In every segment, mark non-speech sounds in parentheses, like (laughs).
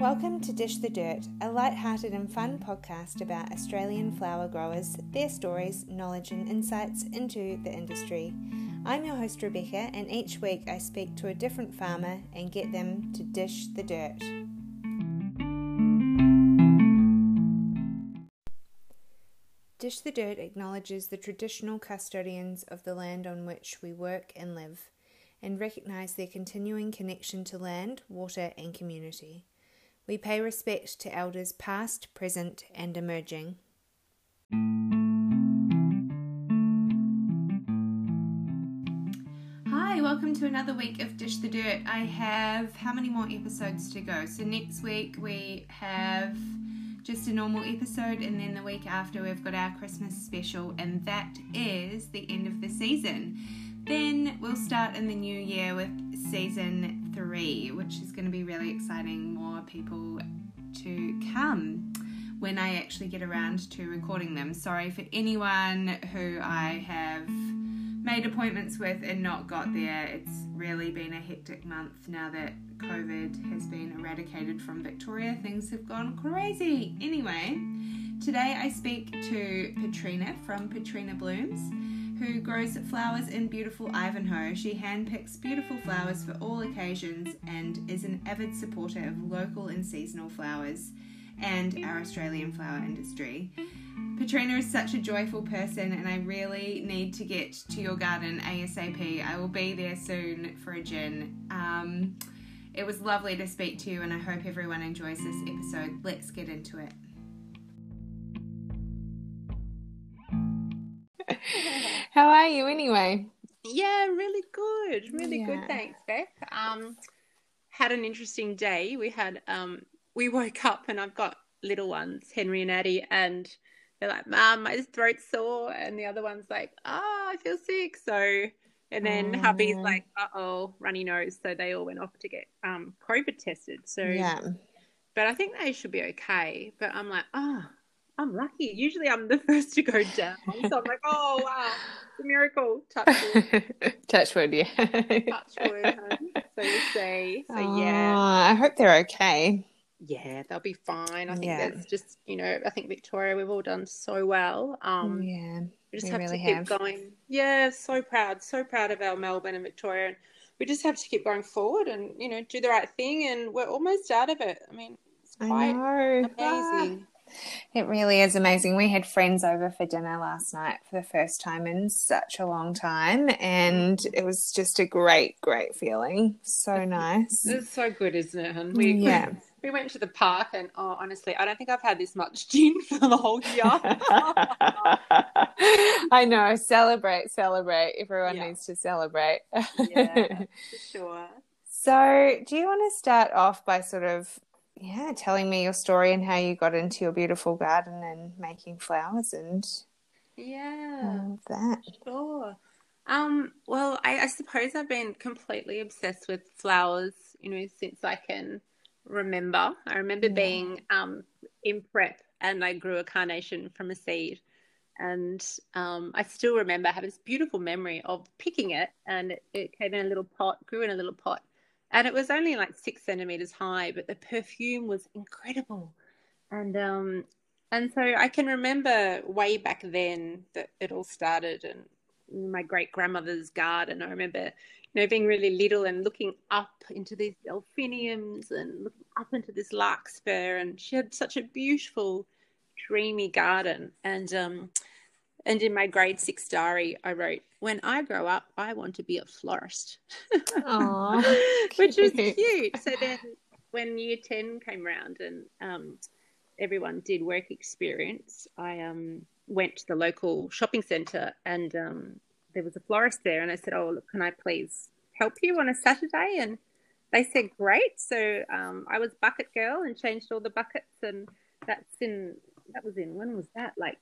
Welcome to Dish the Dirt, a light-hearted and fun podcast about Australian flower growers, their stories, knowledge, and insights into the industry. I'm your host Rebecca, and each week I speak to a different farmer and get them to dish the dirt. Dish the Dirt acknowledges the traditional custodians of the land on which we work and live, and recognise their continuing connection to land, water, and community. We pay respect to elders past, present, and emerging. Hi, welcome to another week of Dish the Dirt. I have how many more episodes to go? So, next week we have just a normal episode, and then the week after we've got our Christmas special, and that is the end of the season. Then we'll start in the new year with season three, which is going to be really exciting. More people to come when I actually get around to recording them. Sorry for anyone who I have made appointments with and not got there. It's really been a hectic month now that COVID has been eradicated from Victoria. Things have gone crazy. Anyway, today I speak to Petrina from Petrina Blooms who grows flowers in beautiful Ivanhoe. She handpicks beautiful flowers for all occasions and is an avid supporter of local and seasonal flowers and our Australian flower industry. Petrina is such a joyful person, and I really need to get to your garden ASAP. I will be there soon for a gin. Um, it was lovely to speak to you, and I hope everyone enjoys this episode. Let's get into it. (laughs) How are you anyway? Yeah, really good. Really yeah. good. Thanks, Beth. Um, had an interesting day. We had um, we woke up and I've got little ones, Henry and Addie, and they're like, "Mom, my throat's sore," and the other one's like, "Oh, I feel sick." So, and then oh. hubby's like, "Uh oh, runny nose." So they all went off to get um, COVID tested. So yeah, but I think they should be okay. But I'm like, oh, I'm lucky. Usually I'm the (laughs) first to go down. So I'm like, oh wow, it's a miracle. Touch wood. (laughs) Touch wood, yeah. Touch wood. So you see. So oh, yeah. I hope they're okay. Yeah, they'll be fine. I think yeah. that's just you know, I think Victoria, we've all done so well. Um yeah. We just we have really to keep have. going. Yeah, so proud, so proud of our Melbourne and Victoria. And we just have to keep going forward and, you know, do the right thing and we're almost out of it. I mean, it's quite amazing. It really is amazing. We had friends over for dinner last night for the first time in such a long time, and mm. it was just a great, great feeling. So nice. It's so good, isn't it, hun? We, yeah. We went to the park, and oh, honestly, I don't think I've had this much gin (laughs) for the whole year. (laughs) I know. Celebrate, celebrate. Everyone yeah. needs to celebrate. yeah, for (laughs) sure. So, do you want to start off by sort of yeah, telling me your story and how you got into your beautiful garden and making flowers and yeah, that. Sure. Um, well, I, I suppose I've been completely obsessed with flowers, you know, since I can remember. I remember yeah. being um, in prep and I grew a carnation from a seed. And um, I still remember I have this beautiful memory of picking it, and it, it came in a little pot, grew in a little pot, and it was only like six centimeters high, but the perfume was incredible. And um, and so I can remember way back then that it all started, and my great grandmother's garden. I remember, you know, being really little and looking up into these delphiniums and looking up into this larkspur, and she had such a beautiful, dreamy garden. And um, and in my grade six diary, I wrote, When I grow up, I want to be a florist. (laughs) Which was cute. So then when year 10 came around and um, everyone did work experience, I um, went to the local shopping centre and um, there was a florist there. And I said, Oh, look, can I please help you on a Saturday? And they said, Great. So um, I was bucket girl and changed all the buckets. And that's in, that was in, when was that? Like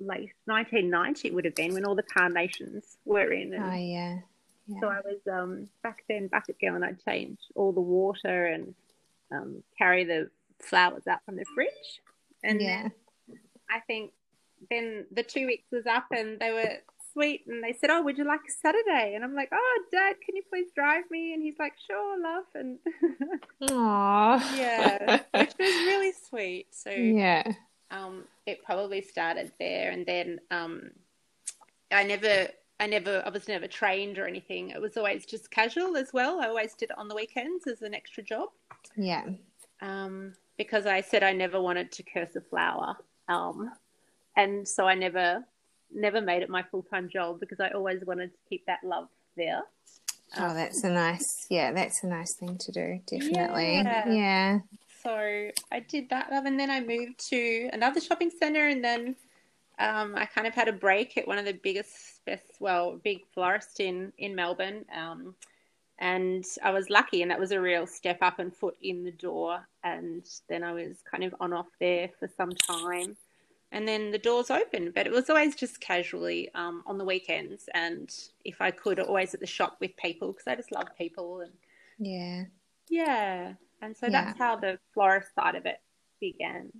late 1990 it would have been when all the carnations were in. And oh yeah. yeah. So I was um, back then bucket girl and I'd change all the water and um, carry the flowers out from the fridge. And yeah. I think then the two weeks was up and they were sweet. And they said, "Oh, would you like a Saturday?" And I'm like, "Oh, Dad, can you please drive me?" And he's like, "Sure, love." And (laughs) Aww. yeah, which was really sweet. So Yeah. Um, it probably started there, and then um, I never, I never, I was never trained or anything. It was always just casual as well. I always did it on the weekends as an extra job Yeah. um, because I said I never wanted to curse a flower, um, and so I never, never made it my full time job because I always wanted to keep that love there. Oh, that's a nice, yeah, that's a nice thing to do. Definitely. Yeah. Yeah. So I did that love, and then I moved to another shopping center, and then um, I kind of had a break at one of the biggest, best, well, big florist in in Melbourne, um, and I was lucky, and that was a real step up and foot in the door. And then I was kind of on off there for some time, and then the doors opened, but it was always just casually um, on the weekends, and if I could, always at the shop with people because I just love people and. Yeah. Yeah. And so Yeah. that's how the florist side of it began.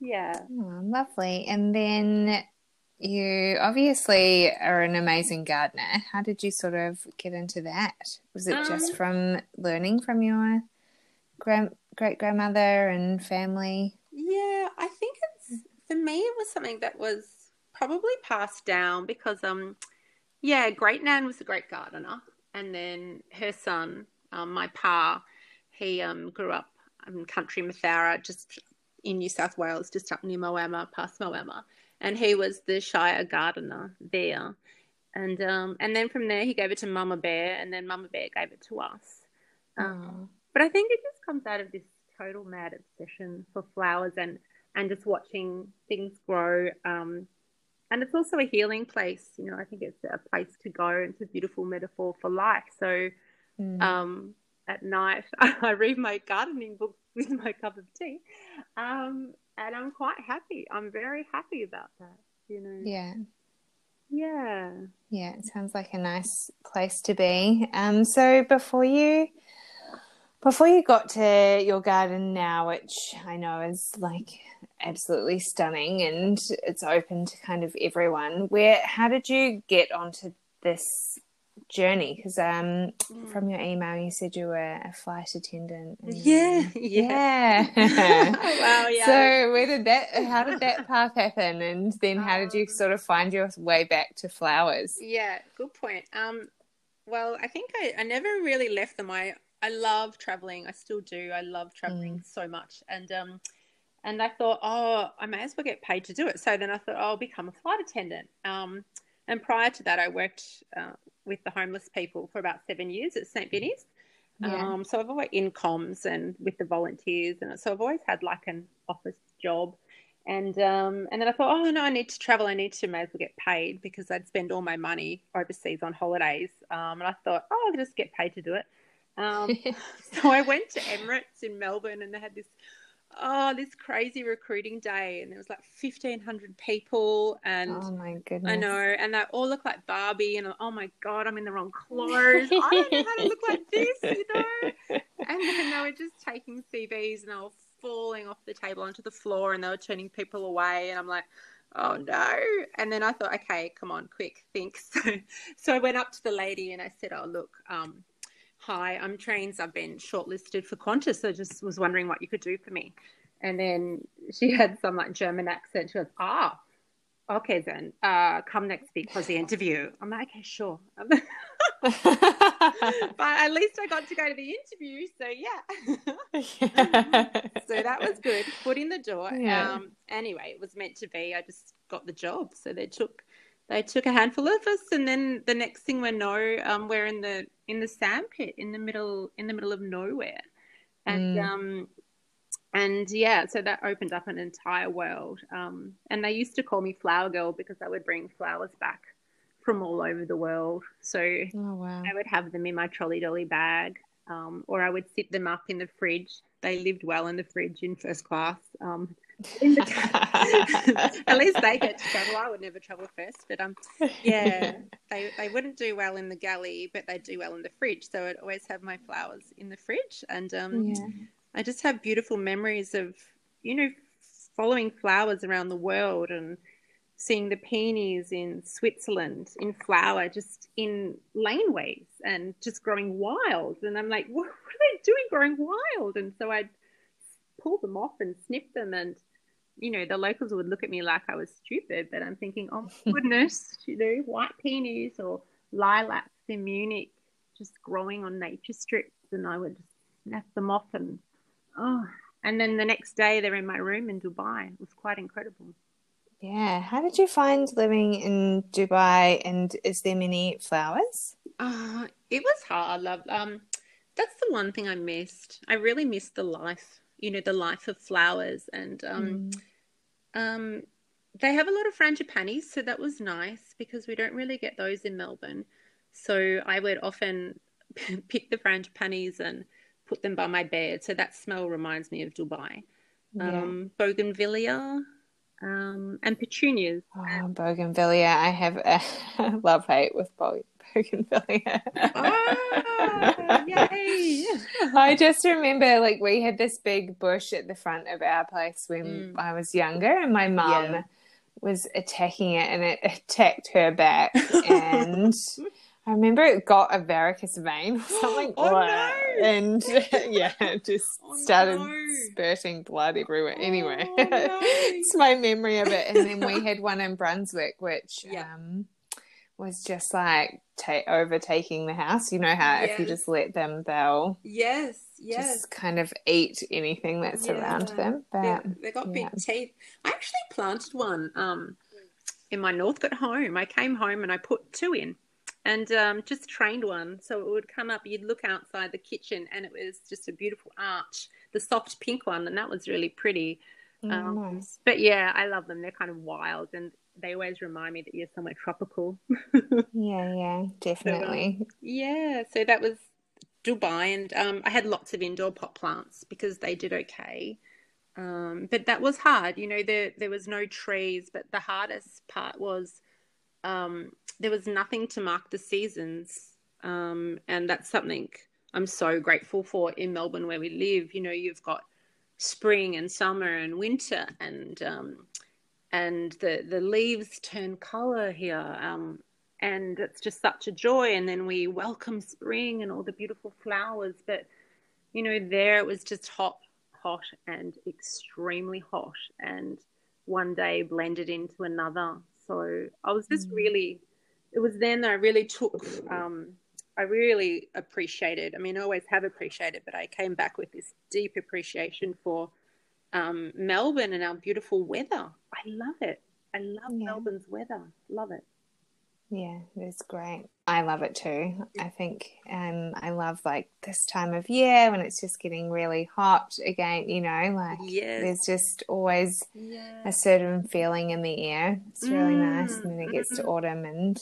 Yeah. Oh, lovely. And then you obviously are an amazing gardener. How did you sort of get into that? Was it just Um, from learning from your grand great grandmother and family? Yeah, I think it's for me it was something that was probably passed down because um yeah, great nan was a great gardener and then her son, um, my pa, he um grew up in country Mathoura, just in New South Wales, just up near Moama, past Moama. And he was the Shire gardener there. And um and then from there he gave it to Mama Bear and then Mama Bear gave it to us. Um, but I think it just comes out of this total mad obsession for flowers and and just watching things grow. Um, and it's also a healing place. You know, I think it's a place to go. It's a beautiful metaphor for life. So Mm. um, at night, (laughs) I read my gardening book with my cup of tea, um, and I'm quite happy. I'm very happy about that. You know. yeah. Yeah. Yeah, it sounds like a nice place to be. Um, so before you before you got to your garden now, which I know is like absolutely stunning and it's open to kind of everyone, where how did you get onto this journey? Because um, from your email, you said you were a flight attendant. and- (laughs) Yeah. Yeah. yeah. (laughs) wow. (laughs) Yeah. So where did that? How did that path happen? And then how did you sort of find your way back to flowers? Yeah, good point. Um, well, I think I, I never really left them. I I love traveling. I still do. I love traveling so much. And um, and I thought, oh, I may as well get paid to do it. So then I thought, oh, I'll become a flight attendant. Um, and prior to that, I worked uh, with the homeless people for about seven years at St. Vinny's. Yeah. Um, so I've always in comms and with the volunteers, and so I've always had like an office job. And um, and then I thought, oh no, I need to travel. I need to may as well get paid because I'd spend all my money overseas on holidays. Um, and I thought, oh, I'll just get paid to do it. Um, (laughs) so I went to Emirates in Melbourne, and they had this oh this crazy recruiting day, and there was like fifteen hundred people, and oh my goodness! I know, and they all look like Barbie, and oh my god, I'm in the wrong clothes. I don't know how to look like this, you know. (laughs) And then they were just taking CVs and they were falling off the table onto the floor, and they were turning people away, and I'm like, oh no. And then I thought, okay, come on, quick, think. (laughs) So, so I went up to the lady and I said, oh look, um, hi, I'm Trains. I've been shortlisted for Qantas. So I just was wondering what you could do for me. And then she (laughs) had some like German accent. She goes, ah, okay then, uh, come next week for the interview. I'm like, okay, sure. (laughs) but at least I got to go to the interview. So yeah. (laughs) so that was good. Foot in the door. Yeah. Um, anyway, it was meant to be. I just got the job. So they took they took a handful of us, and then the next thing we know, um, we're in the in the sandpit in the middle in the middle of nowhere, and Mm. um, and yeah, so that opened up an entire world. Um, and they used to call me Flower Girl because I would bring flowers back from all over the world. So oh wow! I would have them in my trolley dolly bag, um, or I would sit them up in the fridge. They lived well in the fridge in first class. Um, at (laughs) least they get to travel. I would never travel first, but um, yeah, they they wouldn't do well in the galley, but they do well in the fridge. So I'd always have my flowers in the fridge, and um, yeah. I just have beautiful memories of you know following flowers around the world and seeing the peonies in Switzerland in flower, just in laneways and just growing wild. And I'm like, what, what are they doing growing wild? And so I'd pull them off and sniff them. And, you know, the locals would look at me like I was stupid, but I'm thinking, oh, goodness, (laughs) you know, white peonies or lilacs in Munich just growing on nature strips. And I would just snap them off and, oh, and then the next day they're in my room in Dubai. It was quite incredible. Yeah. How did you find living in Dubai and is there many flowers? Uh, it was hard, love. Um, that's the one thing I missed. I really missed the life, you know, the life of flowers. And um, mm. um, they have a lot of frangipanis, so that was nice because we don't really get those in Melbourne. So I would often (laughs) pick the frangipanis and put them by my bed. So that smell reminds me of Dubai. Yeah. Um, bougainvillea, um, and petunias. Oh, bougainvillea. I have a (laughs) love hate with bougainvillea. oh, yay. I just remember like we had this big bush at the front of our place when mm. I was younger, and my mum yeah. was attacking it, and it attacked her back, (laughs) and I remember it got a varicose vein or something. (gasps) oh, no. (laughs) And (laughs) yeah, just oh, started no. spurting blood everywhere. Anyway, oh, no. it's my memory of it. And then we had one in Brunswick, which yeah. um, was just like ta- overtaking the house. You know how yes. if you just let them, they'll yes, yes, just kind of eat anything that's yeah. around them. But they, they got yeah. big teeth. I actually planted one um, in my Northcote home. I came home and I put two in and um, just trained one. So it would come up, you'd look outside the kitchen, and it was just a beautiful arch, the soft pink one, and that was really pretty. Oh, um, nice. But yeah, I love them. They're kind of wild, and they always remind me that you're somewhere tropical. (laughs) yeah, yeah, definitely. So, um, yeah, so that was Dubai, and um, I had lots of indoor pot plants because they did okay. Um, but that was hard. You know, there there was no trees, but the hardest part was um, there was nothing to mark the seasons. Um, and that's something I'm so grateful for in Melbourne where we live. You know, you've got spring and summer and winter and um, and the the leaves turn color here um, and it's just such a joy and then we welcome spring and all the beautiful flowers but you know there it was just hot hot and extremely hot and one day blended into another so I was just mm. really, it was then that I really took, um, I really appreciated, I mean, I always have appreciated, but I came back with this deep appreciation for um, Melbourne and our beautiful weather. I love it. I love yeah. Melbourne's weather. Love it. Yeah, it's great. I love it too. I think um, I love like this time of year when it's just getting really hot again, you know, like yes. there's just always a certain feeling in the air. It's really mm. nice. And then it gets to mm-hmm. autumn and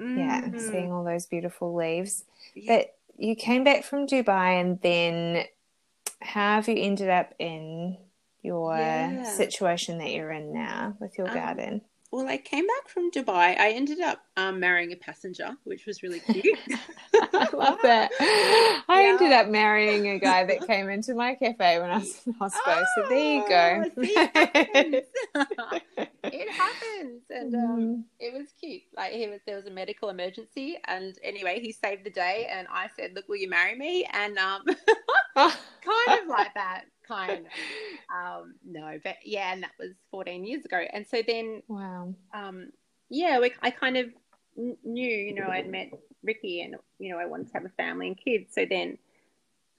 mm. yeah, mm-hmm. seeing all those beautiful leaves. Yeah. But you came back from Dubai and then how have you ended up in your yeah. situation that you're in now with your um, garden? well, I came back from Dubai. I ended up um, marrying a passenger, which was really (laughs) cute. I love that. I yeah. ended up marrying a guy that came into my cafe when I was in hospital. Oh, so there you go. See, it, happens. (laughs) it happens, and um, mm. it was cute. Like he was, there was a medical emergency, and anyway, he saved the day. And I said, "Look, will you marry me?" And um, (laughs) kind of like that kind of. Um, no, but yeah, and that was 14 years ago. And so then, wow. Um, yeah, we, I kind of knew, you know, I'd met Ricky and, you know, I wanted to have a family and kids. So then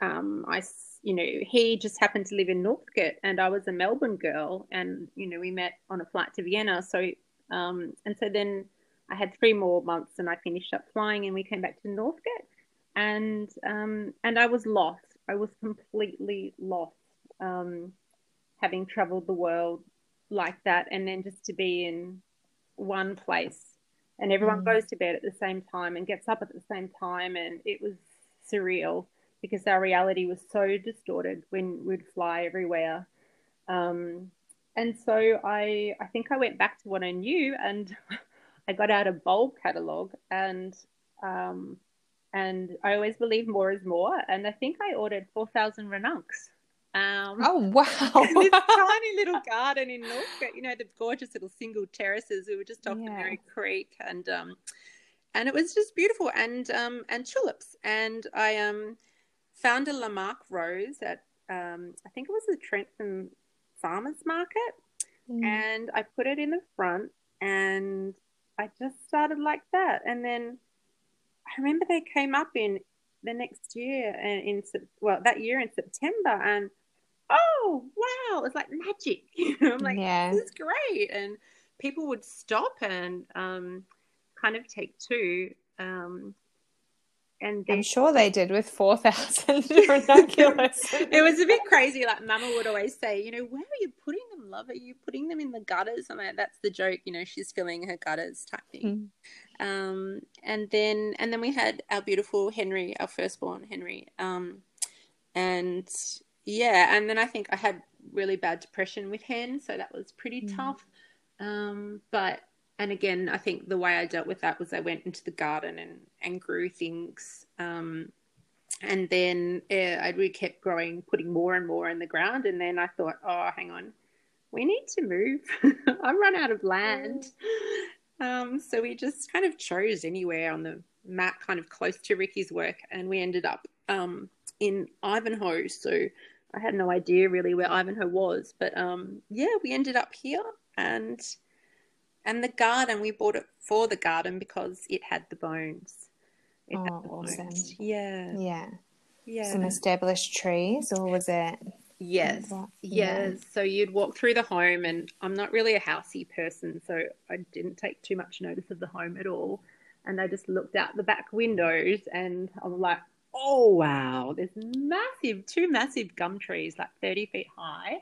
um, I, you know, he just happened to live in Northcote and I was a Melbourne girl and, you know, we met on a flight to Vienna. So, um, and so then I had three more months and I finished up flying and we came back to Northcote and, um, and I was lost. I was completely lost um, having traveled the world like that, and then just to be in one place and everyone mm. goes to bed at the same time and gets up at the same time, and it was surreal because our reality was so distorted when we'd fly everywhere. Um, and so I, I think I went back to what I knew, and (laughs) I got out a bulb catalog, and um, and I always believe more is more, and I think I ordered four thousand Ranuncs Um, oh (laughs) wow! this (laughs) tiny little garden in Northcote, you know, the gorgeous little single terraces. We were just off yeah. the Merri Creek, and um, and it was just beautiful, and um, and tulips. And I um found a Lamarque rose at um, I think it was the Trentham Farmers Market, mm. and I put it in the front, and I just started like that, and then I remember they came up in the next year and in well that year in September and oh wow it's like magic (laughs) you know I'm like yeah. this is great and people would stop and um, kind of take two um, and I'm sure they did with 4,000 ranunculus. (laughs) it was a bit crazy. Like Mama would always say, you know, where are you putting them, love? Are you putting them in the gutters? I'm like, that's the joke. You know, she's filling her gutters type thing. Mm. Um, and then, and then we had our beautiful Henry, our firstborn Henry. Um, and yeah, and then I think I had really bad depression with Hen, so that was pretty mm. tough. Um, but and again, I think the way I dealt with that was I went into the garden and, and grew things. Um, and then uh, I really kept growing, putting more and more in the ground. And then I thought, oh, hang on, we need to move. (laughs) I'm run out of land. Um, so we just kind of chose anywhere on the map, kind of close to Ricky's work. And we ended up um, in Ivanhoe. So I had no idea really where Ivanhoe was. But um, yeah, we ended up here. And and the garden, we bought it for the garden because it had the bones. It oh, the awesome. Bones. Yeah. Yeah. Yeah. Some established trees, or was it? Yes. Yeah. yes. So you'd walk through the home, and I'm not really a housey person, so I didn't take too much notice of the home at all. And I just looked out the back windows, and I'm like, oh, wow, there's massive, two massive gum trees, like 30 feet high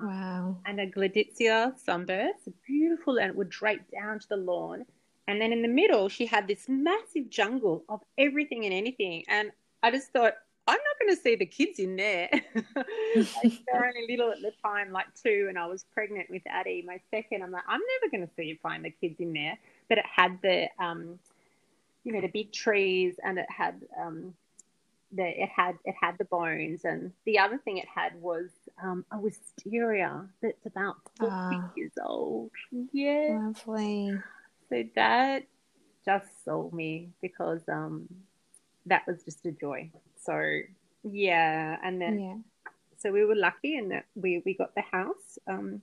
Wow. And a Gleditsia sunburst, beautiful, and it would drape down to the lawn. And then in the middle, she had this massive jungle of everything and anything. And I just thought, I'm not going to see the kids in there. (laughs) they were only little at the time, like two, and I was pregnant with Addie, my second. I'm like, I'm never going to see you find the kids in there. But it had the, um, you know, the big trees, and it had um, the it had it had the bones, and the other thing it had was um, a wisteria that's about four uh, years old. Yeah, lovely. So that just sold me because um, that was just a joy. So yeah, and then yeah. so we were lucky in that we we got the house. Um,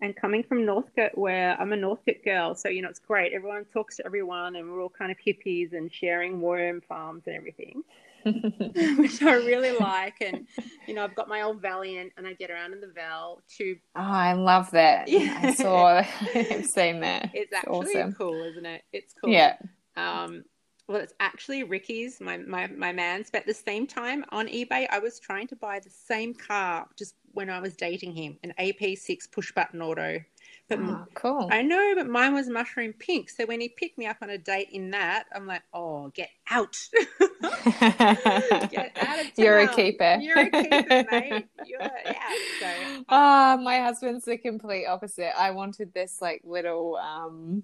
and coming from Northcote, where I'm a Northcote girl, so you know it's great. Everyone talks to everyone, and we're all kind of hippies and sharing worm farms and everything. (laughs) which I really like. And you know, I've got my old Valiant, and I get around in the Val to. Oh, I love that. (laughs) Yeah. I saw. (laughs) I've seen that. It's, it's actually awesome. cool, isn't it? It's cool. Yeah. Um, well, it's actually Ricky's, my, my, my man's. But at the same time, on eBay, I was trying to buy the same car just when I was dating him an AP6 push button auto. But oh, cool. I know, but mine was mushroom pink. So when he picked me up on a date in that, I'm like, oh, get out. (laughs) get out of town. You're a keeper. You're a keeper, mate. (laughs) You're out. So. Oh, my husband's the complete opposite. I wanted this like little um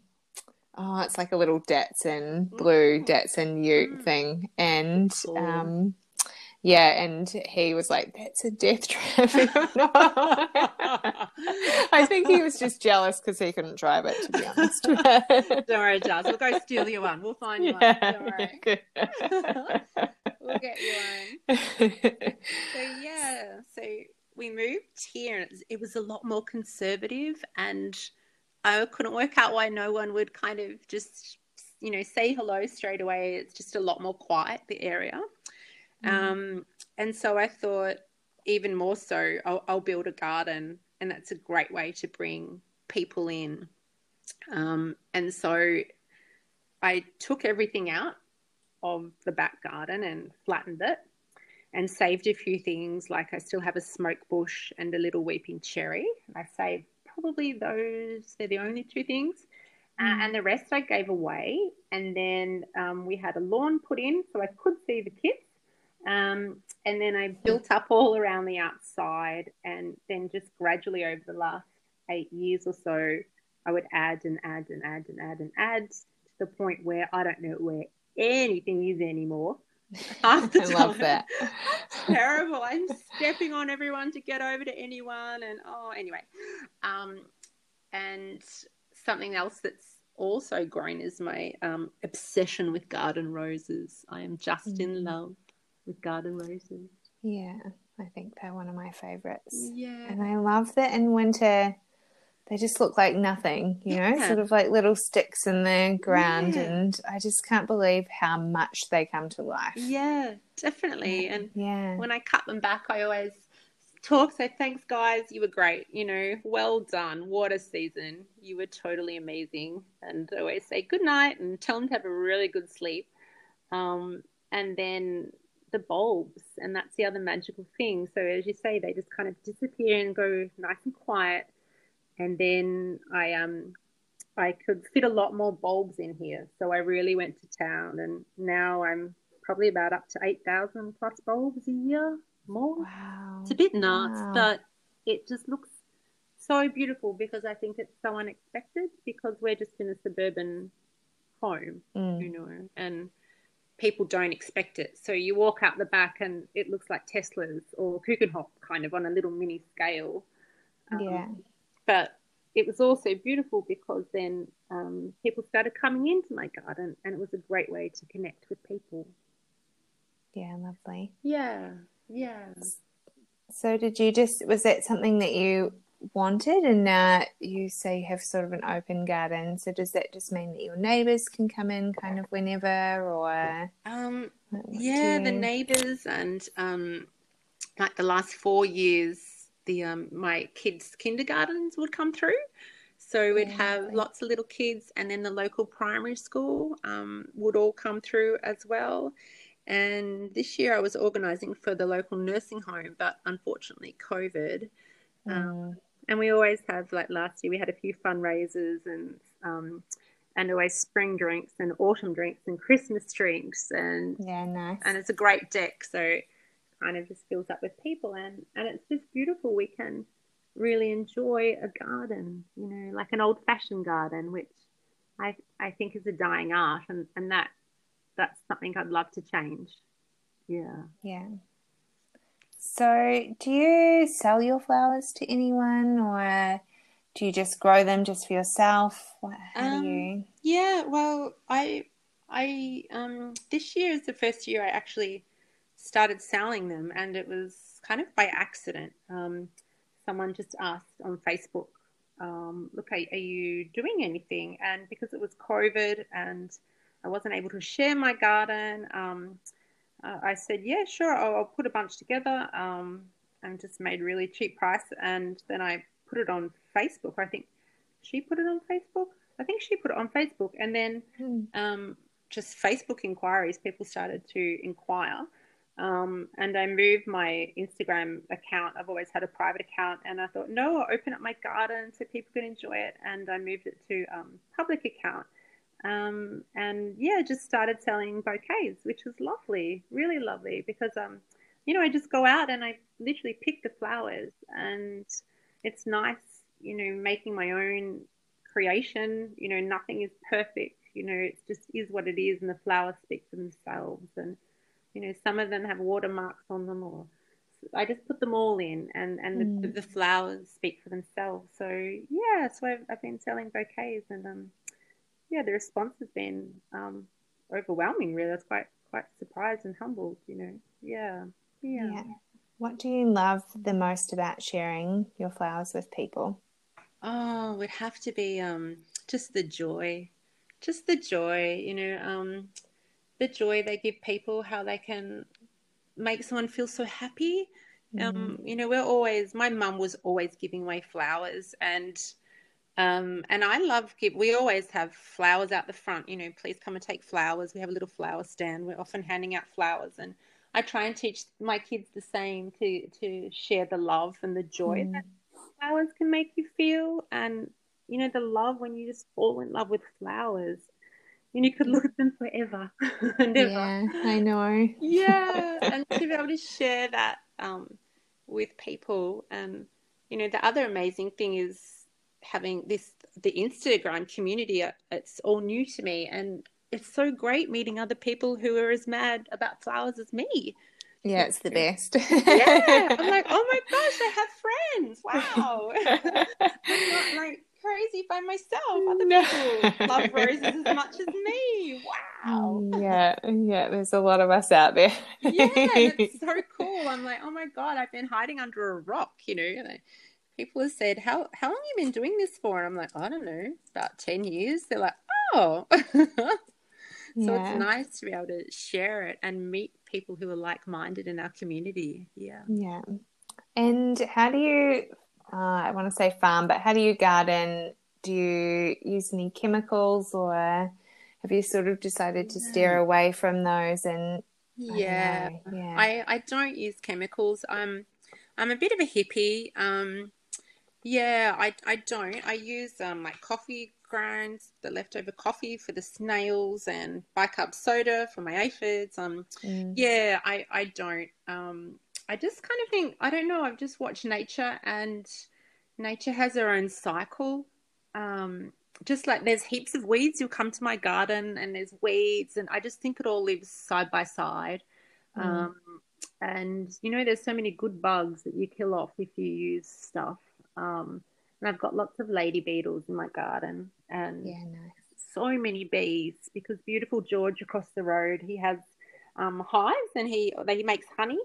oh, it's like a little Datsun blue mm. Datsun Ute mm. thing, and um, yeah, and he was like, "That's a death trap." (laughs) I think he was just jealous because he couldn't drive it. To be honest, don't worry, Jazz. We'll go steal you one. We'll find you yeah, one. Don't worry. (laughs) (laughs) we'll get you one. So yeah, so we moved here, and it was, it was a lot more conservative, and I couldn't work out why no one would kind of just you know say hello straight away. It's just a lot more quiet the area. Mm. Um, and so I thought, even more so, I'll, I'll, build a garden, and that's a great way to bring people in. Um, and so I took everything out of the back garden and flattened it and saved a few things. Like I still have a smoke bush and a little weeping cherry. I saved probably those, they're the only two things. Uh, mm. and the rest I gave away. And then um, we had a lawn put in so I could see the kids. Um, and then I built up all around the outside, and then just gradually over the last eight years or so, I would add and add and add and add and add to the point where I don't know where anything is anymore. (laughs) half the I time. love that. (laughs) Terrible. I'm stepping on everyone to get over to anyone, and oh, anyway. Um, and something else that's also grown is my um, obsession with garden roses. I am just in Mm. love with garden roses. Yeah, I think they're one of my favorites. Yeah. And I love that in winter they just look like nothing, you know, Yeah. sort of like little sticks in the ground. Yeah. And I just can't believe how much they come to life. Yeah, definitely. And Yeah. when I cut them back, I always talk, say, thanks, guys. You were great. You know, well done. What a season. You were totally amazing. And I always say good night and tell them to have a really good sleep. Um, and then the bulbs, and that's the other magical thing. So, as you say, they just kind of disappear and go nice and quiet. And then I um I could fit a lot more bulbs in here, so I really went to town. And now I'm probably about up to eight thousand plus bulbs a year more. Wow. It's a bit nuts, Wow. but it just looks so beautiful because I think it's so unexpected because we're just in a suburban home, Mm. you know, and people don't expect it. So you walk out the back and it looks like Tesselaars or Keukenhof kind of on a little mini scale. Um, Yeah. But it was also beautiful because then um, people started coming into my garden and it was a great way to connect with people. Yeah, lovely. Yeah, yeah. So did you just was that something that you wanted and now you say you have sort of an open garden. So does that just mean that your neighbours can come in kind of whenever or Um, Yeah, the neighbours and um, like the last four years, the um, my kids' kindergartens would come through. So we'd Yeah, have lovely. lots of little kids, and then the local primary school um, would all come through as well. And this year I was organising for the local nursing home, but unfortunately, COVID. Um, Mm, and we always have like last year we had a few fundraisers and um, and always spring drinks and autumn drinks and Christmas drinks and yeah, nice. and it's a great deck so it kind of just fills up with people and and it's just beautiful we can really enjoy a garden you know like an old fashioned garden which i i think is a dying art and and that that's something i'd love to change yeah Yeah. So, do you sell your flowers to anyone or do you just grow them just for yourself? What, how Um, do you? Yeah, well, I I um this year is the first year I actually started selling them and it was kind of by accident. Um someone just asked on Facebook, um, look, are, are you doing anything? And because it was COVID and I wasn't able to share my garden, um, uh, I said, yeah, sure, I'll, I'll put a bunch together um, and just made really cheap price. And then I put it on Facebook. I think she put it on Facebook. I think she put it on Facebook. And then Hmm. um, just Facebook inquiries, people started to inquire. Um, and I moved my Instagram account. I've always had a private account, and I thought, no, I'll open up my garden so people can enjoy it. And I moved it to um, public account. Um, and yeah, just started selling bouquets, which was lovely, really lovely, because um, you know, I just go out and I literally pick the flowers, and it's nice, you know, making my own creation. You know, nothing is perfect. You know, it just is what it is, and the flowers speak for themselves. And you know, some of them have watermarks on them, or I just put them all in, and and the, Mm. the flowers speak for themselves. So yeah, so I've, I've been selling bouquets, and um, yeah, the response has been um, overwhelming. Really, I was quite quite surprised and humbled. You know, yeah, yeah. Yeah. What do you love the most about sharing your flowers with people? Oh, it would have to be um, just the joy, just the joy. You know, um, the joy they give people, how they can make someone feel so happy. Um, you know, we're always. My mum was always giving away flowers, and um, and I love give. We always have flowers out the front. You know, please come and take flowers. We have a little flower stand. We're often handing out flowers, and I try and teach my kids the same to to share the love and the joy Mm. that flowers can make you feel, and you know the love when you just fall in love with flowers, and you could look at them forever (laughs) and ever. Yeah, I know. Yeah, (laughs) and to be able to share that um, with people, and you know, the other amazing thing is having this the Instagram community. uh, It's all new to me, and it's so great meeting other people who are as mad about flowers as me. Yeah, it's the best. yeah, I'm like, oh my (laughs) gosh, I have friends. Wow, (laughs) I'm not like crazy by myself. Other No. people love (laughs) roses as much as me. Wow. yeah, yeah, there's a lot of us out there. yeah, it's so cool. I'm like, oh my god, I've been hiding under a rock, you know. I- people have said, how how long have you been doing this for? And I'm like, I don't know, about ten years. They're like, oh. (laughs) so Yeah. it's nice to be able to share it and meet people who are like minded in our community. Yeah. Yeah. And how do you, uh, I want to say farm, but how do you garden? Do you use any chemicals or have you sort of decided to steer away from those? And Yeah. know, yeah. I, I don't use chemicals. I'm I'm a bit of a hippie. Um, yeah, I I don't. I use um like coffee grounds, the leftover coffee for the snails, and bicarb soda for my aphids. Um, Mm. yeah, I I don't. Um, I just kind of think I don't know. I've just watched nature, and nature has her own cycle. Um, just like there's heaps of weeds, you'll come to my garden, and there's weeds, and I just think it all lives side by side. Mm. Um, and you know, there's so many good bugs that you kill off if you use stuff. Um, and I've got lots of lady beetles in my garden, and Yeah, nice. so many bees because beautiful George across the road he has um, hives and he he makes honey,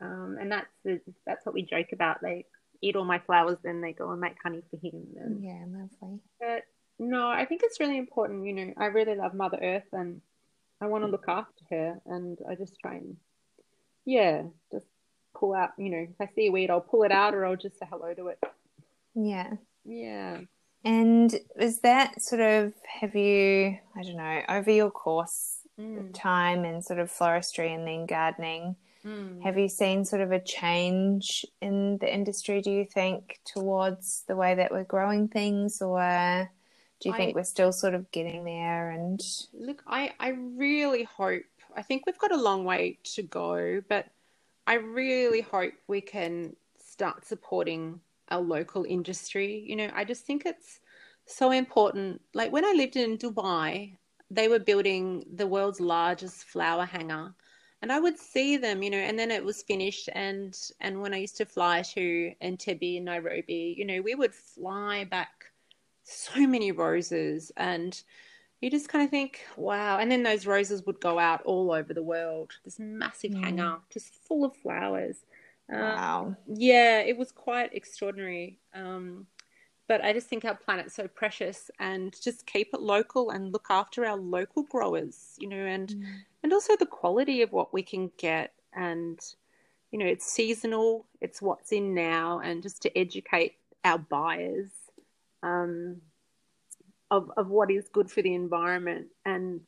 um, and that's the, that's what we joke about. They eat all my flowers, then they go and make honey for him. And, Yeah, lovely. But no, I think it's really important. You know, I really love Mother Earth, and I want to look after her, and I just try and yeah, just pull out. You know, if I see a weed, I'll pull it out, or I'll just say hello to it. Yeah. Yeah. And is that sort of, have you, I don't know, over your course Mm. of time and sort of floristry and then gardening, Mm. have you seen sort of a change in the industry, do you think, towards the way that we're growing things? Or do you I- think we're still sort of getting there? And Look, I, I really hope, I think we've got a long way to go, but I really hope we can start supporting our local industry. You know, I just think it's so important. Like when I lived in Dubai, they were building the world's largest flower hangar. And I would see them, you know, and then it was finished. And and when I used to fly to Entebbe Nairobi, you know, we would fly back so many roses and you just kind of think, wow. And then those roses would go out all over the world. This massive Mm. hangar just full of flowers. Um, wow. yeah, it was quite extraordinary. Um, but I just think our planet's so precious and just keep it local and look after our local growers, you know, and Mm. and also the quality of what we can get and you know, it's seasonal, it's what's in now and just to educate our buyers um, of of what is good for the environment and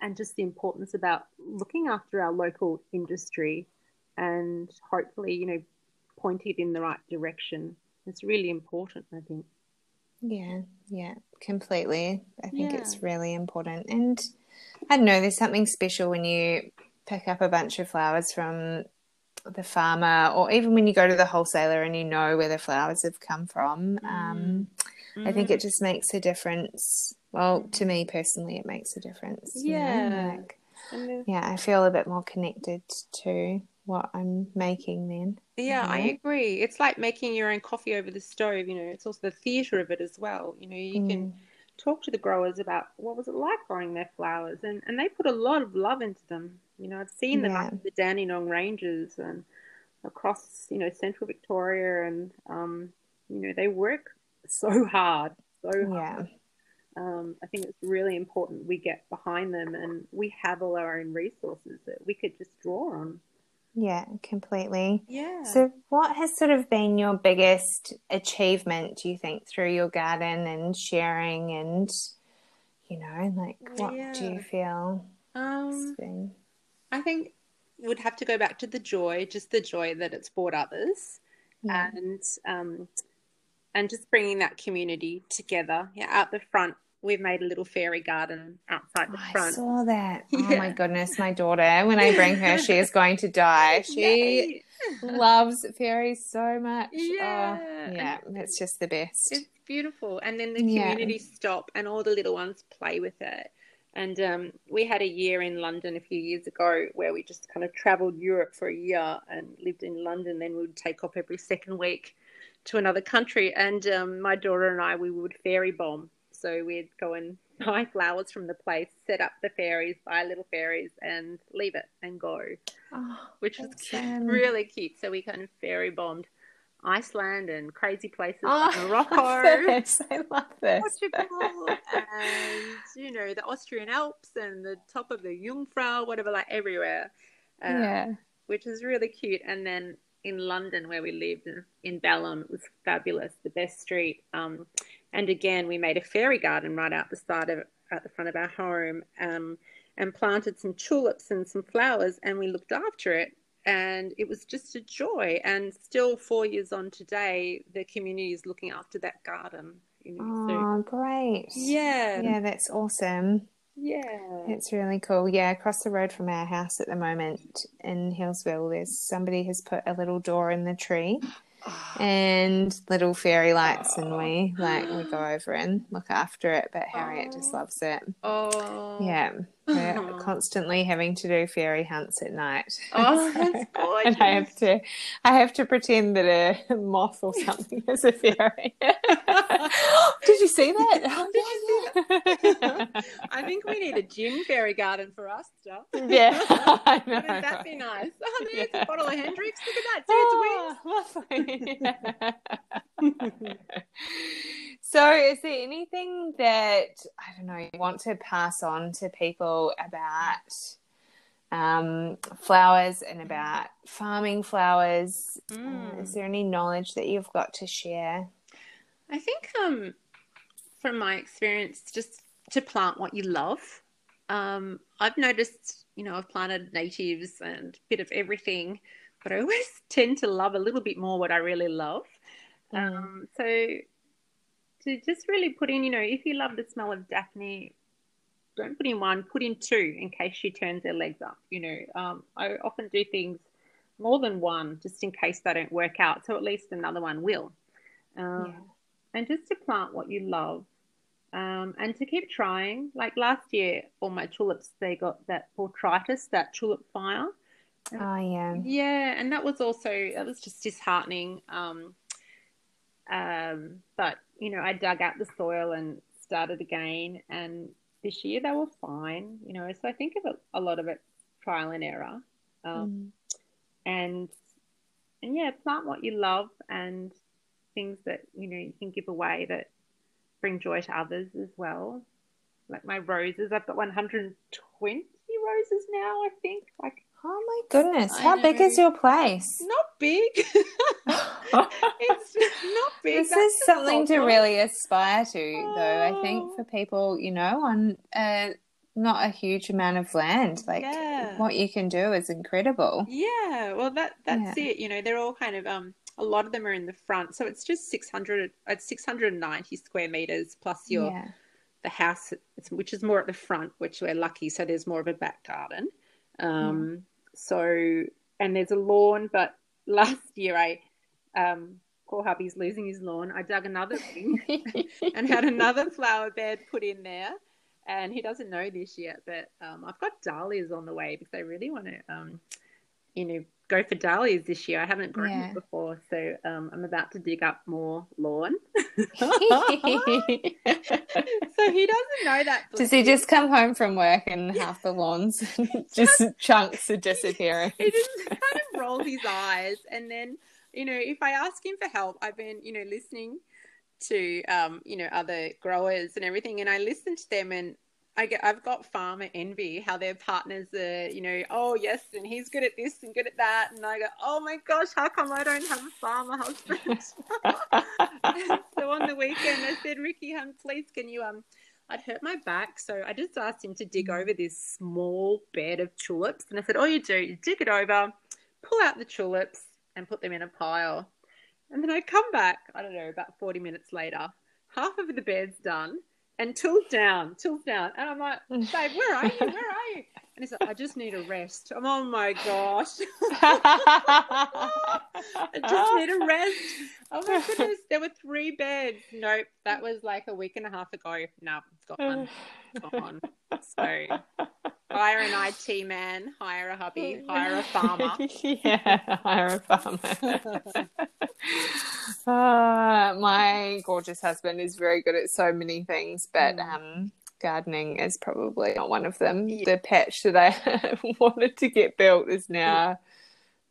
and just the importance about looking after our local industry and hopefully, you know, pointed in the right direction. It's really important, I think. Yeah, yeah, completely. I think Yeah. it's really important. And I don't know, there's something special when you pick up a bunch of flowers from the farmer, or even when you go to the wholesaler and you know where the flowers have come from. Um, I think Mm. it just makes a difference. Well, to me personally, it makes a difference. you know, Yeah. like, yeah, I feel a bit more connected to what I'm making then. Yeah, I agree. It's like making your own coffee over the stove, you know, it's also the theatre of it as well. You know, you can talk to the growers about what was it like growing their flowers and, and they put a lot of love into them. You know, I've seen them Yeah. up the Dandenong Ranges and across, you know, central Victoria and um, you know, they work so hard, so hard. Yeah. Um, I think it's really important we get behind them and we have all our own resources that we could just draw on. Yeah, completely. Yeah. So, what has sort of been your biggest achievement, do you think, through your garden and sharing? And, you know, like, what do you feel um, been? I think would have to go back to the joy, just the joy that it's brought others, Yeah. and um, and just bringing that community together. Yeah, out the front, we've made a little fairy garden outside the front. I saw that. (laughs) Oh my goodness, my daughter, when I bring her, she is going to die. (laughs) She Yay! (laughs) loves fairies so much. Yeah. Oh, yeah, it's just the best. It's beautiful, and then the Yeah. community stop, and all the little ones play with it, And um, we had a year in London a few years ago where we just kind of traveled Europe for a year and lived in London. Then we would take off every second week to another country. And um, my daughter and I, we would fairy bomb. So we'd go and (laughs) buy flowers from the place, set up the fairies, buy little fairies, and leave it and go, Oh, which was awesome. really cute. So we kind of fairy bombed Iceland and crazy places Oh, (laughs) I Morocco. love this. I love this. Portugal and you know the Austrian Alps and the top of the Jungfrau, whatever, like everywhere, uh, yeah. which is really cute. And then in London, where we lived in, in Balham, it was fabulous, the best street. Um, and again, we made a fairy garden right out the side of at the front of our home, um, and planted some tulips and some flowers, and we looked after it. And it was just a joy. And still, four years on today, the community is looking after that garden. You know, so- Oh, great. yeah. Yeah, that's awesome. Yeah. It's really cool. Yeah, across the road from our house at the moment in Hillsville, there's somebody has put a little door in the tree and little fairy lights, and we like we go over and look after it. But Harriet just loves it. Oh. Yeah, (laughs) we're constantly having to do fairy hunts at night. Oh, that's (laughs) and I have to, I have to pretend that a (laughs) moth or something is a fairy. (gasps) Did you see that? Oh, yeah, I think we need a gin fairy garden for us, stuff. (laughs) yeah. (laughs) I know. Wouldn't that be nice? Oh, there's Yeah. a bottle of Hendrick's. Look at that. See Oh, lovely. its (laughs) wings. so, is there anything that I don't know you want to pass on to people about um, flowers and about farming flowers? Uh, Mm. is there any knowledge that you've got to share? I think, um, from my experience, just to plant what you love. Um, I've noticed, you know, I've planted natives and a bit of everything, but I (laughs) always tend to love a little bit more what I really love. Mm. Um, so to just really put in, you know, if you love the smell of Daphne, don't put in one, put in two in case she turns her legs up. You know, um, I often do things more than one just in case they don't work out, so at least another one will. Um, Yeah. And just to plant what you love. Um, and to keep trying. Like last year, all my tulips, they got that botrytis, that tulip fire. Oh yeah. Yeah, and that was also that was just disheartening. Um, um, but you know, I dug out the soil and started again, and this year they were fine. You know, so I think of it, a lot of it trial and error, um, Mm. and and yeah, plant what you love and things that you know you can give away that bring joy to others as well. Like my roses, I've got 120 roses now. I think like Oh my goodness! I How big is your place? (laughs) not big. (laughs) it's not big. This That's is something to really aspire to, though. I think Oh. for people, you know, on uh, not a huge amount of land, like Yeah. what you can do is incredible. Yeah, well, that that's it. You know, they're all kind of um. A lot of them are in the front, so it's just six hundred. It's six hundred and ninety square meters plus your Yeah. the house, which is more at the front, which we're lucky. So there's more of a back garden. Um, So, and there's a lawn, but (laughs) last year I, um, poor hubby's losing his lawn. I dug another thing (laughs) (laughs) and had another flower bed put in there. And he doesn't know this yet, but um, I've got dahlias on the way because I really want to, um, you know, go for dahlias this year. I haven't grown Yeah. it before, so um, I'm about to dig up more lawn. (laughs) so he doesn't know that. Does he just come home from work and half the lawns, (laughs) just chunks are (laughs) disappearing? he just kind of rolls his eyes and then you know if i ask him for help i've been you know listening to um you know other growers and everything. And i listen to them and I get, I've got farmer envy, how their partners are, you know, oh yes, and he's good at this and good at that, and I go, oh my gosh, how come I don't have a farmer husband? (laughs) so on the weekend, I said, Ricky, hon, please, can you um, I'd hurt my back, so I just asked him to dig over this small bed of tulips, and I said, all you do, you dig it over, pull out the tulips, and put them in a pile, and then I come back, I don't know, about forty minutes later, half of the bed's done. And till's down, till's down. And I'm like, babe, where are you? Where are you? And he's like, I just need a rest. I'm, oh my gosh. (laughs) I just need a rest. Oh my goodness. There were three beds. Nope. That was like a week and a half ago. No, it's got one. It's got one. So hire an IT man, hire a hubby, hire a farmer. (laughs) yeah, hire a farmer. (laughs) uh, my gorgeous husband is very good at so many things, but Mm. um, gardening is probably not one of them. Yeah. The patch that I (laughs) wanted to get built is now,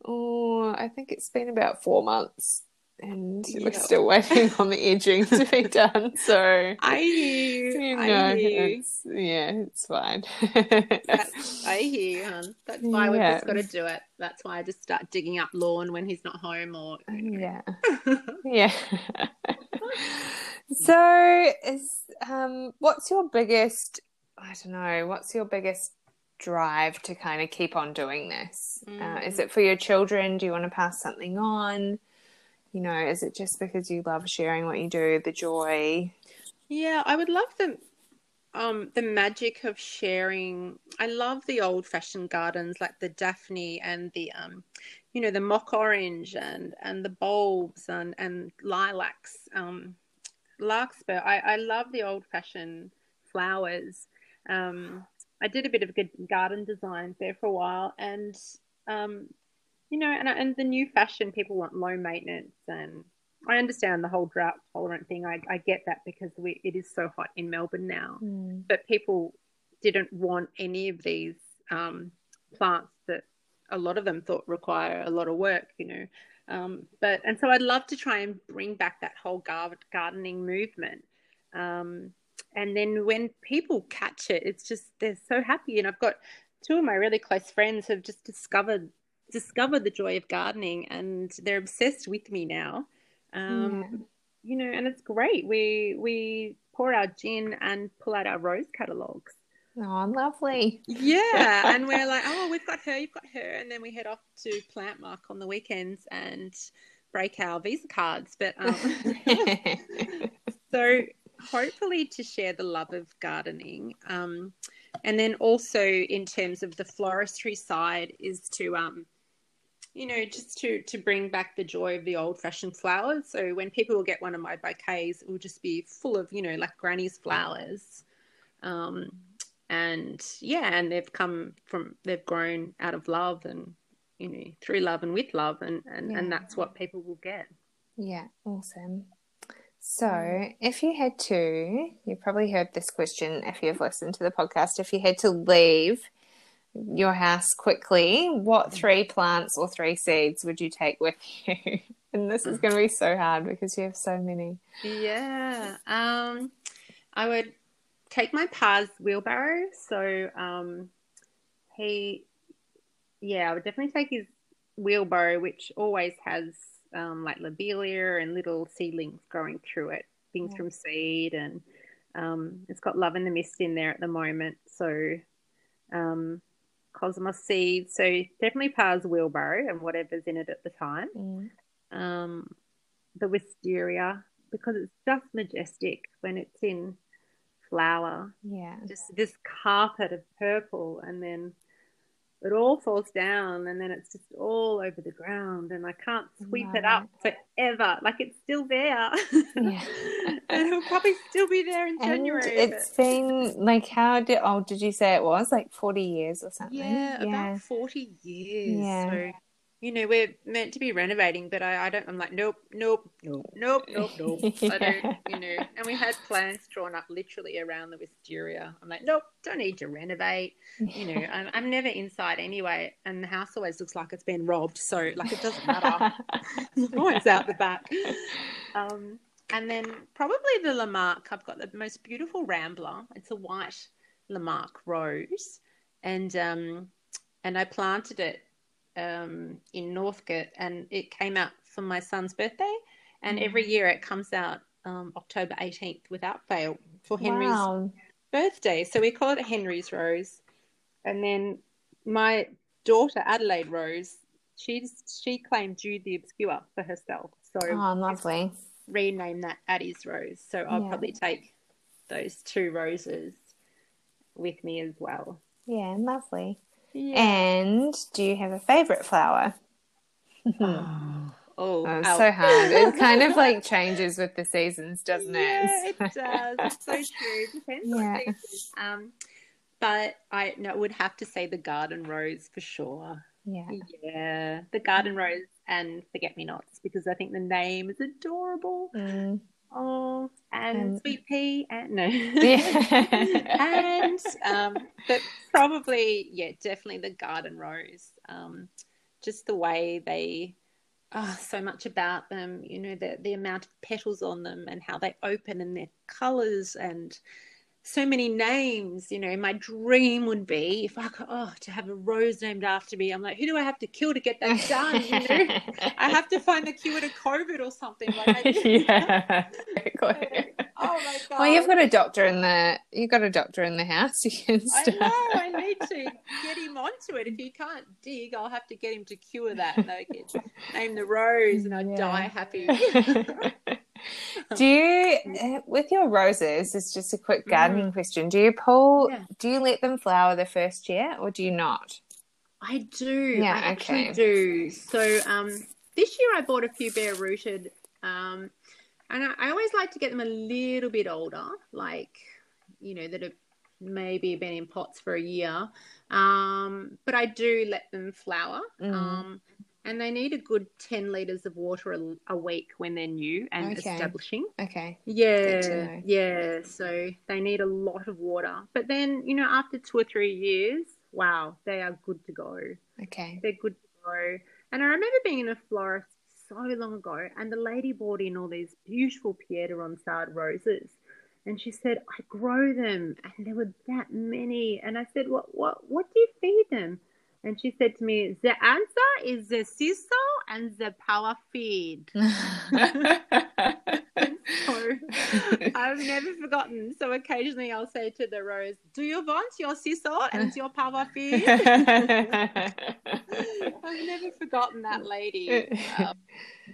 oh, I think it's been about four months. And we're Yeah. still waiting on the edging to be (laughs) done. So, I hear you (laughs) you. know, I hear you. it's, yeah, it's fine. (laughs) I hear you, hon. That's why we've just got to do it. That's why I just start digging up lawn when he's not home or. yeah. Yeah. so, is um, what's your biggest? I don't know. What's your biggest drive to kind of keep on doing this? Uh, is Mm. it for your children? Do you want to pass something on? You know, is it just because you love sharing what you do, the joy? Yeah, I would love the um the magic of sharing. I love the old fashioned gardens like the Daphne and the um you know the mock orange and and the bulbs and and lilacs um larkspur. I I love the old fashioned flowers. Um I did a bit of good garden design there for a while and um you know and and the new fashion people want low maintenance and I understand the whole drought tolerant thing. I, I get that because we, it is so hot in Melbourne now. But people didn't want any of these um, plants that a lot of them thought require a lot of work, you know. Um, but and so I'd love to try and bring back that whole gar- gardening movement. Um, and then when people catch it, it's just they're so happy. And I've got two of my really close friends have just discovered discovered the joy of gardening, and they're obsessed with me now. Um, You know, and it's great. We we pour our gin and pull out our rose catalogs. Oh, lovely. Yeah, (laughs) and we're like, oh, we've got her, you've got her, and then we head off to Plant Mark on the weekends and break our Visa cards. But um, (laughs) so hopefully to share the love of gardening, um, and then also in terms of the floristry side is to um, you know, just to to bring back the joy of the old fashioned flowers. So when people will get one of my bouquets, it will just be full of, you know, like granny's flowers. Um, and yeah, and they've come from they've grown out of love and you know, through love and with love and, and, Yeah. and that's what people will get. Yeah, awesome. So, if you had to, you probably heard this question if you've listened to the podcast. If you had to leave your house quickly, what three plants or three seeds would you take with (laughs) you? And this is going to be so hard because you have so many. Yeah. Um, I would take my pa's wheelbarrow. So um, he, yeah, I would definitely take his wheelbarrow, which always has um, like lobelia and little seedlings growing through it, things Yeah. from seed, and um, it's got love in the mist in there at the moment. So um, cosmos seed. So definitely pa's wheelbarrow and whatever's in it at the time Mm. um, the wisteria because it's just majestic when it's in flower. Yeah. Just this carpet of purple, and then it all falls down, and then it's just all over the ground, and I can't sweep it up forever. Like it's still there, Yeah. (laughs) and it'll probably still be there in And January. it's been like, how did, old did you say it was? Like 40 years or but- something? yeah, about forty years. Yeah. So you know, we're meant to be renovating, but I, I don't. I'm like, nope, nope, nope, nope, nope, (laughs) nope. I don't, you know. And we had plans drawn up literally around the wisteria. I'm like, nope, don't need to renovate. You know, I'm, I'm never inside anyway, and the house always looks like it's been robbed. So like, it doesn't matter. (laughs) (laughs) always out the back. Um, and then probably the Lamarque. I've got the most beautiful Rambler. It's a white Lamarque rose, and um, and I planted it um, in Northcote, and it came out for my son's birthday. And Mm. every year it comes out um, October 18th without fail for Henry's Wow. birthday. So we call it Henry's Rose. And then my daughter, Adelaide Rose, she's she claimed Jude the Obscure for herself. So Oh, lovely. rename that Addie's Rose. So I'll Yeah. probably take those two roses with me as well. Yeah, lovely. Yeah. And do you have a favorite flower? (laughs) oh, Oh, it's ow. so hard. It (laughs) kind of like changes with the seasons, doesn't Yeah, it? (laughs) it does. It's so true. Depends Yeah. on. Um, but I no, would have to say the garden rose for sure. Yeah. Yeah, the garden rose and forget me nots because I think the name is adorable. Mm. Oh, and Um, sweet pea and no, Yeah. (laughs) (laughs) and um, but probably yeah, definitely the garden rose. Um, just the way they, oh, so much about them. You know, the the amount of petals on them and how they open and their colors and so many names. You know, my dream would be if I could, oh, to have a rose named after me. I'm like, who do I have to kill to get that done? You know, (laughs) I have to find the cure to COVID or something. Like, (laughs) yeah. (laughs) Oh my god. Well, you've got a doctor in the you've got a doctor in the house. You can I know. I need to get him onto it. If you can't dig, I'll have to get him to cure that. Can name the rose, and I Yeah. die happy. (laughs) do you uh, with your roses? It's just a quick gardening question. Do you pull? Mm. Yeah. Do you let them flower the first year, or do you not? I do. Yeah, I actually do. So um, this year I bought a few bare rooted, um, and I, I always like to get them a little bit older, like you know that have maybe been in pots for a year. Um, but I do let them flower. Mm. Um, and they need a good 10 liters of water a, a week when they're new and Okay. establishing. Okay. Yeah, yeah. So they need a lot of water. But then, you know, after two or three years, wow, they are good to go. Okay. They're good to go. And I remember being in a florist so long ago, and the lady brought in all these beautiful Pierre de Ronsard roses. And she said, I grow them. And there were that many. And I said, What what what do you feed them? And she said to me, The answer is the Seasol and the power feed. (laughs) (laughs) So I've never forgotten. So occasionally I'll say to the rose, Do you want your Seasol and your power feed? (laughs) I've never forgotten that lady. Um,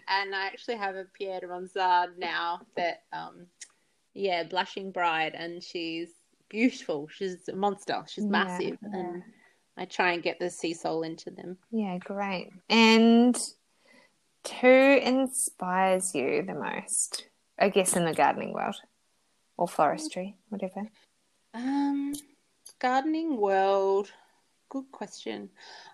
and I actually have a Pierre de Ronsard now that, um, yeah, Blushing Bride, and she's beautiful. She's a monster. She's massive. yeah. And I try and get the Seasol into them. yeah, great. And who inspires you the most? I guess in the gardening world or floristry, whatever. Um, gardening world. Good question.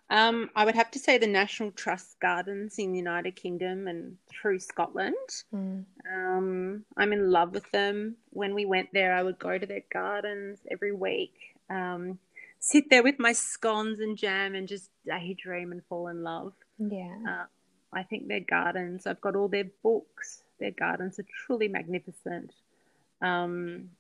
Um, I would have to say the National Trust Gardens in the United Kingdom and through Scotland. Mm. Um, I'm in love with them. When we went there, I would go to their gardens every week, um, sit there with my scones and jam, and just daydream and fall in love. Yeah. Uh, I think their gardens, I've got all their books. Their gardens are truly magnificent. Um,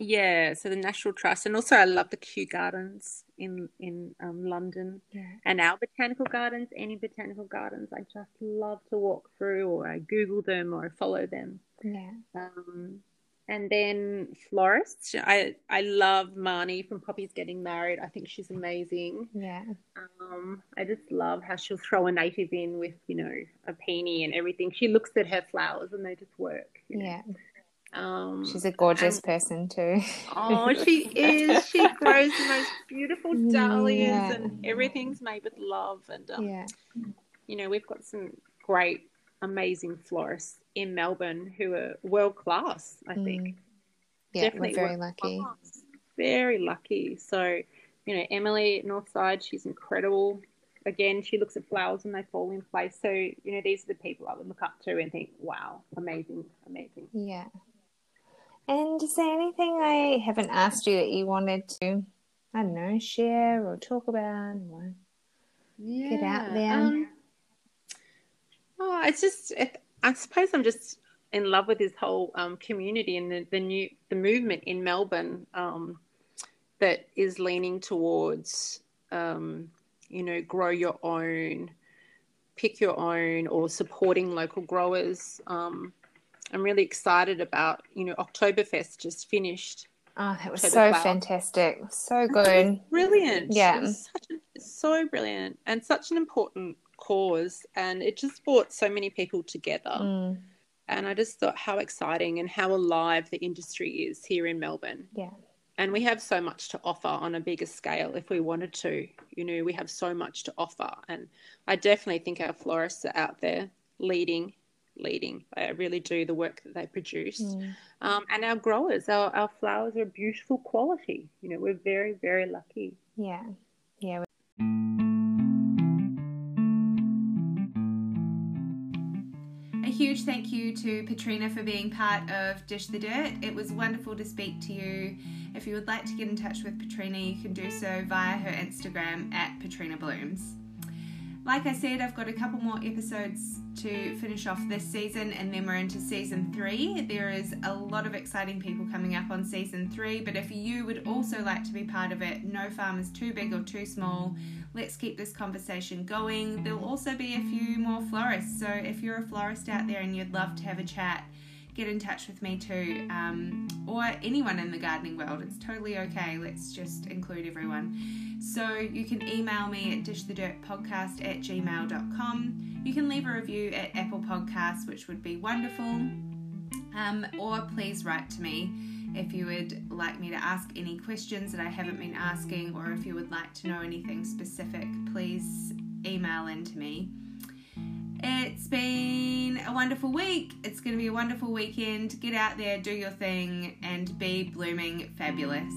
yeah, so the National Trust, and also I love the Kew Gardens in in um, London Yeah. and our botanical gardens. Any botanical gardens, I just love to walk through, or I Google them, or I follow them. Yeah. Um, and then florists, I I love Marnie from Poppy's Getting Married. I think she's amazing. Yeah. Um, I just love how she'll throw a native in with, you know, a peony and everything. She looks at her flowers and they just work. you know. Yeah. Um, She's a gorgeous and- person too. oh, she is. She grows the most beautiful (laughs) dahlias Yeah. and everything's made with love. And, um, Yeah. you know, we've got some great, amazing florists in Melbourne who are world class, I think. Mm. Yeah, Definitely we're very lucky. class. Very lucky. So, you know, Emily at Northside, she's incredible. Again, she looks at flowers and they fall in place. So, you know, these are the people I would look up to and think, wow, amazing, amazing. Yeah. And is there anything I haven't asked you that you wanted to, I don't know, share or talk about? Or... Yeah. Get out there. Um, oh, it's just, it, I suppose I'm just in love with this whole um, community and the, the new, the movement in Melbourne um, that is leaning towards, um, you know, grow your own, pick your own, or supporting local growers. Um, I'm really excited about, you know, Oktoberfest just finished. Oh, that was so fantastic. So good. brilliant. Yeah. Such a, so brilliant and such an important cause. And it just brought so many people together. Mm, And I just thought how exciting and how alive the industry is here in Melbourne. yeah. And we have so much to offer on a bigger scale if we wanted to. You know, we have so much to offer. And I definitely think our florists are out there leading leading. I really do the work that they produce. Mm. Um, and our growers, our, our flowers are beautiful quality. You know, we're very, very lucky. Yeah. Yeah. Huge thank you to Petrina for being part of Dish the Dirt. It was wonderful to speak to you. If you would like to get in touch with Petrina, you can do so via her Instagram at Petrina Blooms. Like I said, I've got a couple more episodes to finish off this season, and then we're into season three. There is a lot of exciting people coming up on season three, but if you would also like to be part of it, no farm is too big or too small. Let's keep this conversation going. There'll also be a few more florists, so if you're a florist out there and you'd love to have a chat, get in touch with me too, um, or anyone in the gardening world. It's totally okay. Let's just include everyone. So you can email me at dishthedirtpodcast at gmail.com. You can leave a review at Apple Podcasts, which would be wonderful. Um, or please write to me if you would like me to ask any questions that I haven't been asking, or if you would like to know anything specific, please email in to me. It's been a wonderful week. It's going to be a wonderful weekend. Get out there, do your thing, and be blooming fabulous.